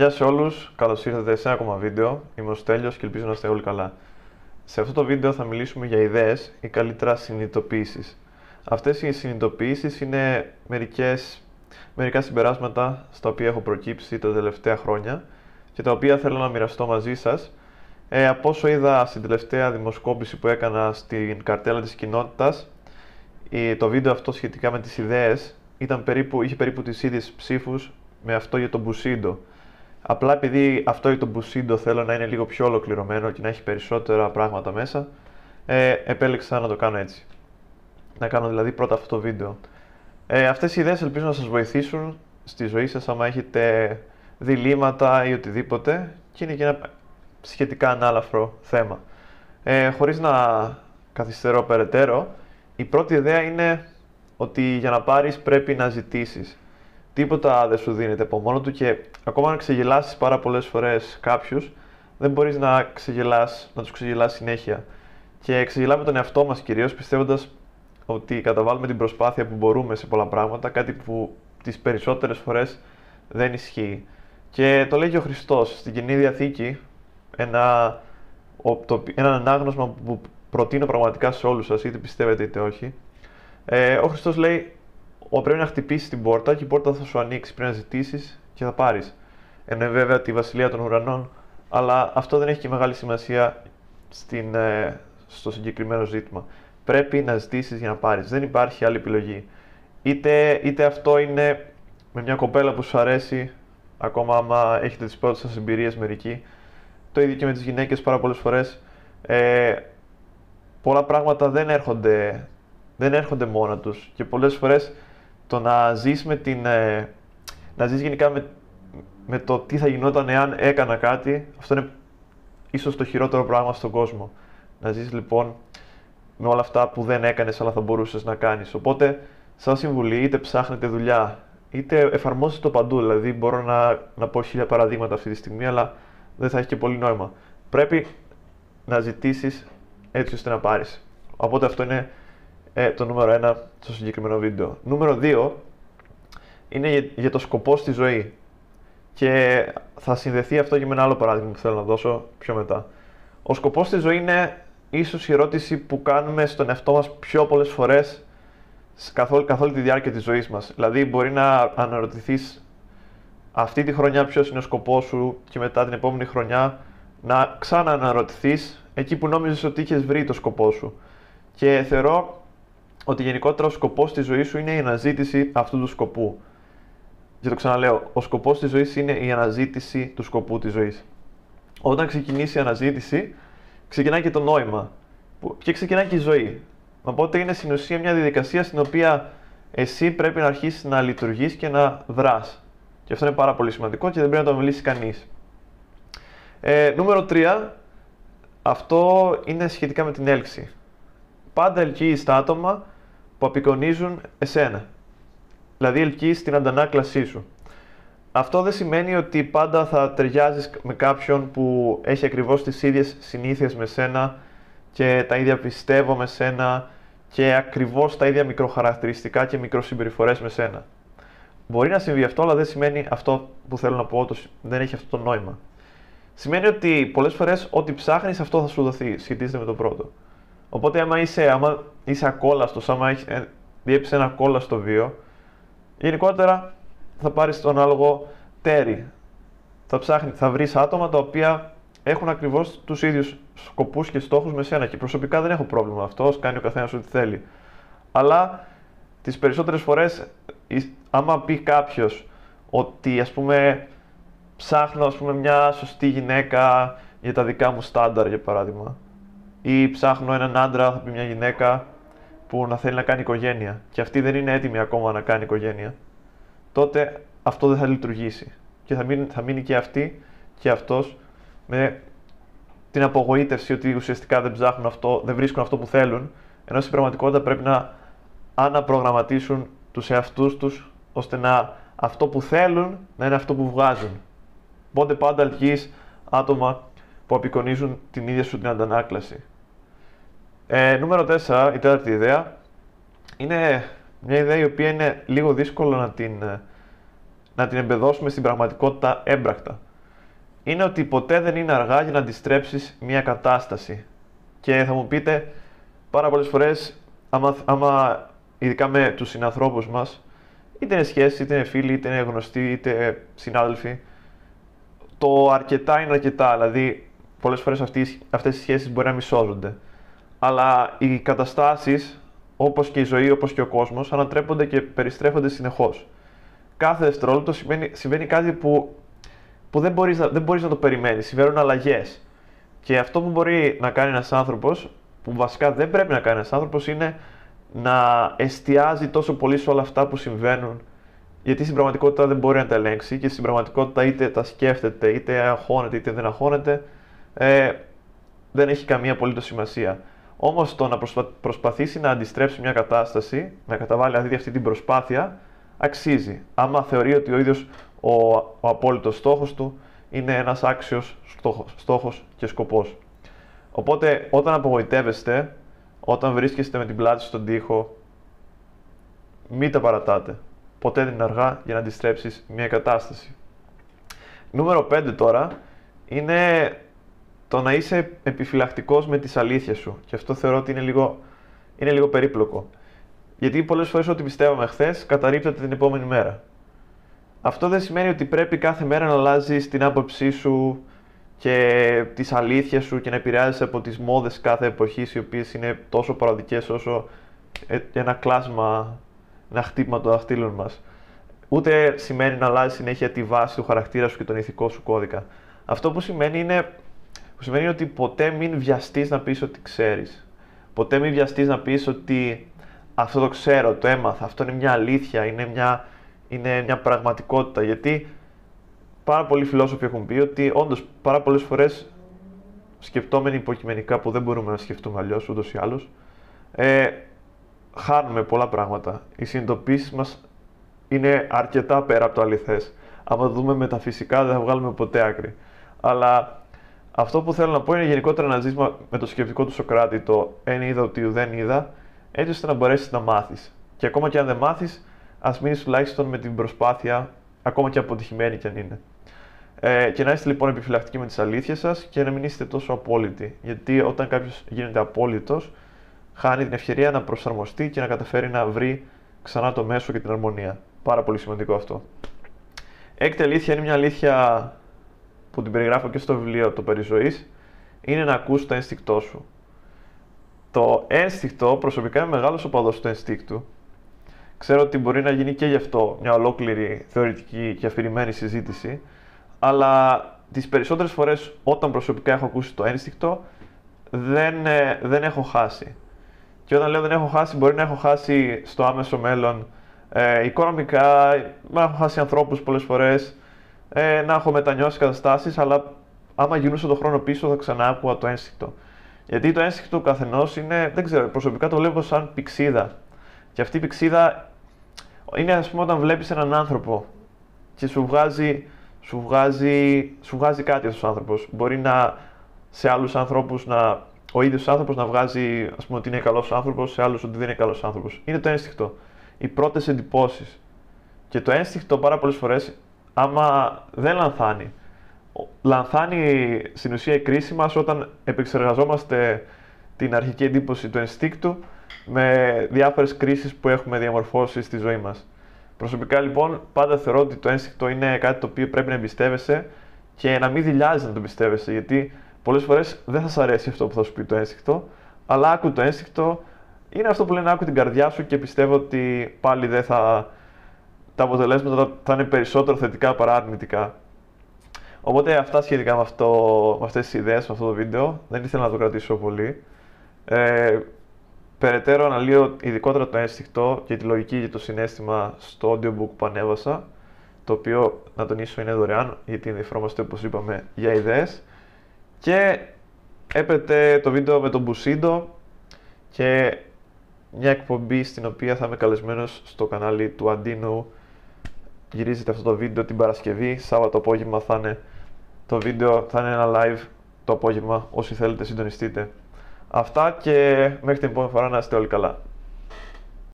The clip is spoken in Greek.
Γεια σε όλους, καλώς ήρθατε σε ένα ακόμα βίντεο. Είμαι ο Στέλιος και ελπίζω να είστε όλοι καλά. Σε αυτό το βίντεο θα μιλήσουμε για ιδέες ή καλύτερα συνειδητοποιήσεις. Αυτές οι συνειδητοποιήσεις είναι μερικές, μερικά συμπεράσματα στα οποία έχω προκύψει τα τελευταία χρόνια και τα οποία θέλω να μοιραστώ μαζί σας. Ε, από όσο είδα στην τελευταία δημοσκόπηση που έκανα στην καρτέλα της κοινότητας, το βίντεο αυτό σχετικά με τις ιδέες ήταν περίπου, είχε περίπου τις ίδιες ψήφους με αυτό για τον Μπουσίντο. Απλά επειδή αυτό για τον Bushido θέλω να είναι λίγο πιο ολοκληρωμένο και να έχει περισσότερα πράγματα μέσα, ε, επέλεξα να το κάνω έτσι. Να κάνω δηλαδή πρώτα αυτό το βίντεο. Ε, αυτές οι ιδέες ελπίζω να σας βοηθήσουν στη ζωή σας άμα έχετε διλήμματα ή οτιδήποτε και είναι και ένα σχετικά ανάλαφρο θέμα. Ε, χωρίς να καθυστερώ περαιτέρω, η πρώτη ιδέα είναι ότι για να πάρεις πρέπει να ζητήσεις τίποτα δεν σου δίνεται από μόνο του και ακόμα να ξεγελάσεις πάρα πολλές φορές κάποιους, δεν μπορείς να, ξεγελάς, να τους ξεγελάσει συνέχεια. Και ξεγελάμε τον εαυτό μας κυρίως πιστεύοντας ότι καταβάλουμε την προσπάθεια που μπορούμε σε πολλά πράγματα, κάτι που τις περισσότερες φορές δεν ισχύει. Και το λέει και ο Χριστός στην κοινή διαθήκη, ένα, το, ένα ανάγνωσμα που προτείνω πραγματικά σε όλους σας, είτε πιστεύετε είτε όχι. Ε, ο Χριστός λέει ο, πρέπει να χτυπήσεις την πόρτα και η πόρτα θα σου ανοίξει. Πρέπει να ζητήσεις και θα πάρεις. Ενώ βέβαια τη βασιλεία των ουρανών, αλλά αυτό δεν έχει και μεγάλη σημασία στην, ε, στο συγκεκριμένο ζήτημα. Πρέπει να ζητήσεις για να πάρεις. Δεν υπάρχει άλλη επιλογή. Είτε, είτε αυτό είναι με μια κοπέλα που σου αρέσει, ακόμα άμα έχετε τις πρώτες σας εμπειρίες μερικοί. Το ίδιο και με τις γυναίκες πάρα πολλές φορές. Ε, πολλά πράγματα δεν έρχονται, δεν έρχονται μόνα τους και πολλές φορές το να ζεις με την... Ε, να ζεις γενικά με, με το τι θα γινόταν εάν έκανα κάτι, αυτό είναι ίσως το χειρότερο πράγμα στον κόσμο. Να ζεις λοιπόν με όλα αυτά που δεν έκανες αλλά θα μπορούσες να κάνεις. Οπότε, σαν συμβουλή, είτε ψάχνετε δουλειά, είτε εφαρμόζετε το παντού. Δηλαδή, μπορώ να, να πω χίλια παραδείγματα αυτή τη στιγμή, αλλά δεν θα έχει και πολύ νόημα. Πρέπει να ζητήσεις έτσι ώστε να πάρεις. Οπότε αυτό είναι ε, το νούμερο 1 στο συγκεκριμένο βίντεο. Νούμερο 2 είναι για, το σκοπό στη ζωή. Και θα συνδεθεί αυτό και με ένα άλλο παράδειγμα που θέλω να δώσω πιο μετά. Ο σκοπός στη ζωή είναι ίσως η ερώτηση που κάνουμε στον εαυτό μας πιο πολλές φορές καθ' όλη, καθ τη διάρκεια της ζωής μας. Δηλαδή μπορεί να αναρωτηθείς αυτή τη χρονιά ποιος είναι ο σκοπός σου και μετά την επόμενη χρονιά να ξανααναρωτηθείς εκεί που νόμιζες ότι είχες βρει το σκοπό σου. Και θεωρώ ότι γενικότερα ο σκοπός της ζωής σου είναι η αναζήτηση αυτού του σκοπού. Και το ξαναλέω, ο σκοπός της ζωής είναι η αναζήτηση του σκοπού της ζωής. Όταν ξεκινήσει η αναζήτηση, ξεκινάει και το νόημα. Και ξεκινάει και η ζωή. Οπότε είναι στην ουσία μια διαδικασία στην οποία εσύ πρέπει να αρχίσεις να λειτουργείς και να δράς. Και αυτό είναι πάρα πολύ σημαντικό και δεν πρέπει να το μιλήσει κανείς. Ε, νούμερο 3. Αυτό είναι σχετικά με την έλξη. Πάντα ελκύει τα άτομα που απεικονίζουν εσένα. Δηλαδή ελκύεις την αντανάκλασή σου. Αυτό δεν σημαίνει ότι πάντα θα ταιριάζεις με κάποιον που έχει ακριβώς τις ίδιες συνήθειες με σένα και τα ίδια πιστεύω με σένα και ακριβώς τα ίδια μικροχαρακτηριστικά και μικροσυμπεριφορές με σένα. Μπορεί να συμβεί αυτό, αλλά δεν σημαίνει αυτό που θέλω να πω, δεν έχει αυτό το νόημα. Σημαίνει ότι πολλές φορές ό,τι ψάχνεις αυτό θα σου δοθεί, σχετίζεται με το πρώτο. Οπότε, άμα είσαι, άμα είσαι ακόλαστος, άμα έχει, ε, διέψεις ένα κόλλαστο βίο, γενικότερα θα πάρεις τον άλογο τέρι. Θα, ψάχνει, θα βρεις άτομα τα οποία έχουν ακριβώς τους ίδιους σκοπούς και στόχους με σένα. Και προσωπικά δεν έχω πρόβλημα με αυτό, κάνει ο καθένας ό,τι θέλει. Αλλά τις περισσότερες φορές, άμα πει κάποιος ότι ας πούμε ψάχνω ας πούμε, μια σωστή γυναίκα για τα δικά μου στάνταρ για παράδειγμα ή ψάχνω έναν άντρα, θα πει μια γυναίκα, που να θέλει να κάνει οικογένεια και αυτή δεν είναι έτοιμη ακόμα να κάνει οικογένεια, τότε αυτό δεν θα λειτουργήσει. Και θα μείνει, θα μείνει και αυτή και αυτός με την απογοήτευση ότι ουσιαστικά δεν ψάχνουν αυτό, δεν βρίσκουν αυτό που θέλουν, ενώ στην πραγματικότητα πρέπει να αναπρογραμματίσουν τους εαυτούς τους, ώστε να αυτό που θέλουν να είναι αυτό που βγάζουν. Οπότε πάντα ελκύεις άτομα που απεικονίζουν την ίδια σου την αντανάκλαση. Ε, νούμερο 4, η τέταρτη ιδέα, είναι μια ιδέα η οποία είναι λίγο δύσκολο να την, ε, να την εμπεδώσουμε στην πραγματικότητα έμπρακτα. είναι ότι ποτέ δεν είναι αργά για να αντιστρέψεις μια κατάσταση. Και θα μου πείτε, πάρα πολλές φορές, άμα, άμα ειδικά με τους συνανθρώπους μας, είτε είναι σχέση, είτε είναι φίλοι, είτε είναι γνωστοί, είτε συνάδελφοι, το αρκετά είναι αρκετά. Δηλαδή, πολλές φορές αυτές οι σχέσεις μπορεί να μισώζονται. Αλλά οι καταστάσεις, όπως και η ζωή, όπως και ο κόσμος, ανατρέπονται και περιστρέφονται συνεχώς. Κάθε δευτερόλεπτο συμβαίνει, συμβαίνει κάτι που, που δεν, μπορείς, δεν μπορείς να το περιμένεις, συμβαίνουν αλλαγές. Και αυτό που μπορεί να κάνει ένας άνθρωπος, που βασικά δεν πρέπει να κάνει ένας άνθρωπος, είναι να εστιάζει τόσο πολύ σε όλα αυτά που συμβαίνουν, γιατί στην πραγματικότητα δεν μπορεί να τα ελέγξει και στην πραγματικότητα είτε τα σκέφτεται, είτε αγχώνεται, είτε δεν αγχώνεται, ε, δεν έχει καμία απολύτως σημασία. Όμως το να προσπαθήσει να αντιστρέψει μια κατάσταση, να καταβάλει δηλαδή αυτή την προσπάθεια, αξίζει. Άμα θεωρεί ότι ο ίδιος ο, ο απόλυτος στόχος του είναι ένας άξιος στόχο και σκοπός. Οπότε όταν απογοητεύεστε, όταν βρίσκεστε με την πλάτη στον τοίχο, μην τα παρατάτε. Ποτέ δεν είναι αργά για να αντιστρέψεις μια κατάσταση. Νούμερο 5 τώρα είναι το να είσαι επιφυλακτικός με τις αλήθειες σου. Και αυτό θεωρώ ότι είναι λίγο, είναι λίγο περίπλοκο. Γιατί πολλές φορές ό,τι πιστεύαμε χθες καταρρύπτεται την επόμενη μέρα. Αυτό δεν σημαίνει ότι πρέπει κάθε μέρα να αλλάζεις την άποψή σου και τις αλήθειες σου και να επηρεάζεσαι από τις μόδες κάθε εποχής οι οποίες είναι τόσο παραδικές όσο ε, ένα κλάσμα, ένα χτύπημα των δαχτύλων μας. Ούτε σημαίνει να αλλάζεις συνέχεια τη βάση του χαρακτήρα σου και τον ηθικό σου κώδικα. Αυτό που σημαίνει είναι που σημαίνει ότι ποτέ μην βιαστείς να πεις ότι ξέρεις. Ποτέ μην βιαστείς να πεις ότι αυτό το ξέρω, το έμαθα, αυτό είναι μια αλήθεια, είναι μια, είναι μια πραγματικότητα. Γιατί πάρα πολλοί φιλόσοφοι έχουν πει ότι όντως πάρα πολλές φορές σκεπτόμενοι υποκειμενικά που δεν μπορούμε να σκεφτούμε αλλιώς ούτως ή άλλως, ε, χάνουμε πολλά πράγματα. Οι συνειδητοποιήσει μας είναι αρκετά πέρα από το αληθές. Άμα το δούμε μεταφυσικά, δεν θα βγάλουμε ποτέ άκρη. Αλλά αυτό που θέλω να πω είναι γενικότερα ένα ζήτημα με το σκεπτικό του Σοκράτη, το εν είδα ότι δεν είδα, έτσι ώστε να μπορέσεις να μάθεις. Και ακόμα και αν δεν μάθεις, ας μείνεις τουλάχιστον με την προσπάθεια, ακόμα και αποτυχημένη κι αν είναι. Ε, και να είστε λοιπόν επιφυλακτικοί με τις αλήθειες σας και να μην είστε τόσο απόλυτοι. Γιατί όταν κάποιος γίνεται απόλυτος, χάνει την ευκαιρία να προσαρμοστεί και να καταφέρει να βρει ξανά το μέσο και την αρμονία. Πάρα πολύ σημαντικό αυτό. Έκτη αλήθεια είναι μια αλήθεια που την περιγράφω και στο βιβλίο Το Περιζωής, είναι να ακούς το ένστικτό σου. Το ένστικτο, προσωπικά είμαι μεγάλος οπαδός του ένστικτου. Ξέρω ότι μπορεί να γίνει και γι' αυτό μια ολόκληρη θεωρητική και αφηρημένη συζήτηση, αλλά τις περισσότερες φορές όταν προσωπικά έχω ακούσει το ένστικτο, δεν, ε, δεν έχω χάσει. Και όταν λέω δεν έχω χάσει, μπορεί να έχω χάσει στο άμεσο μέλλον ε, οικονομικά, να έχω χάσει ανθρώπους πολλές φορές, ε, να έχω μετανιώσει καταστάσεις, αλλά άμα γινούσε το χρόνο πίσω θα ξανά άκουγα το ένστικτο. Γιατί το ένστικτο του καθενός είναι, δεν ξέρω, προσωπικά το βλέπω σαν πηξίδα. Και αυτή η πηξίδα είναι ας πούμε όταν βλέπεις έναν άνθρωπο και σου βγάζει, σου βγάζει, σου βγάζει κάτι αυτός ο άνθρωπος. Μπορεί να σε άλλους ανθρώπους να. Ο ίδιος άνθρωπος να βγάζει ας πούμε, ότι είναι καλός άνθρωπος, σε άλλους ότι δεν είναι καλός άνθρωπος. Είναι το ένστικτο. Οι πρώτες εντυπώσεις. Και το ένστικτο πάρα πολλές φορές άμα δεν λανθάνει. Λανθάνει στην ουσία η κρίση μας όταν επεξεργαζόμαστε την αρχική εντύπωση του ενστίκτου με διάφορες κρίσεις που έχουμε διαμορφώσει στη ζωή μας. Προσωπικά λοιπόν πάντα θεωρώ ότι το ένστικτο είναι κάτι το οποίο πρέπει να εμπιστεύεσαι και να μην δηλιάζει να το εμπιστεύεσαι γιατί πολλές φορές δεν θα σου αρέσει αυτό που θα σου πει το ένστικτο αλλά άκου το ένστικτο είναι αυτό που λένε άκου την καρδιά σου και πιστεύω ότι πάλι δεν θα τα αποτελέσματα θα είναι περισσότερο θετικά παρά αρνητικά. Οπότε αυτά σχετικά με, αυτό, με αυτές τις ιδέες, με αυτό το βίντεο. Δεν ήθελα να το κρατήσω πολύ. Ε, περαιτέρω αναλύω ειδικότερα το ένστικτο και τη λογική και το συνέστημα στο audiobook που ανέβασα, το οποίο, να τονίσω, είναι δωρεάν, γιατί ενδιαφερόμαστε, όπως είπαμε, για ιδέες. Και έπεται το βίντεο με τον Μπουσίντο και μια εκπομπή στην οποία θα είμαι καλεσμένος στο κανάλι του Αντίνου γυρίζετε αυτό το βίντεο την Παρασκευή, Σάββατο απόγευμα θα είναι το βίντεο, θα είναι ένα live το απόγευμα, όσοι θέλετε συντονιστείτε. Αυτά και μέχρι την επόμενη φορά να είστε όλοι καλά.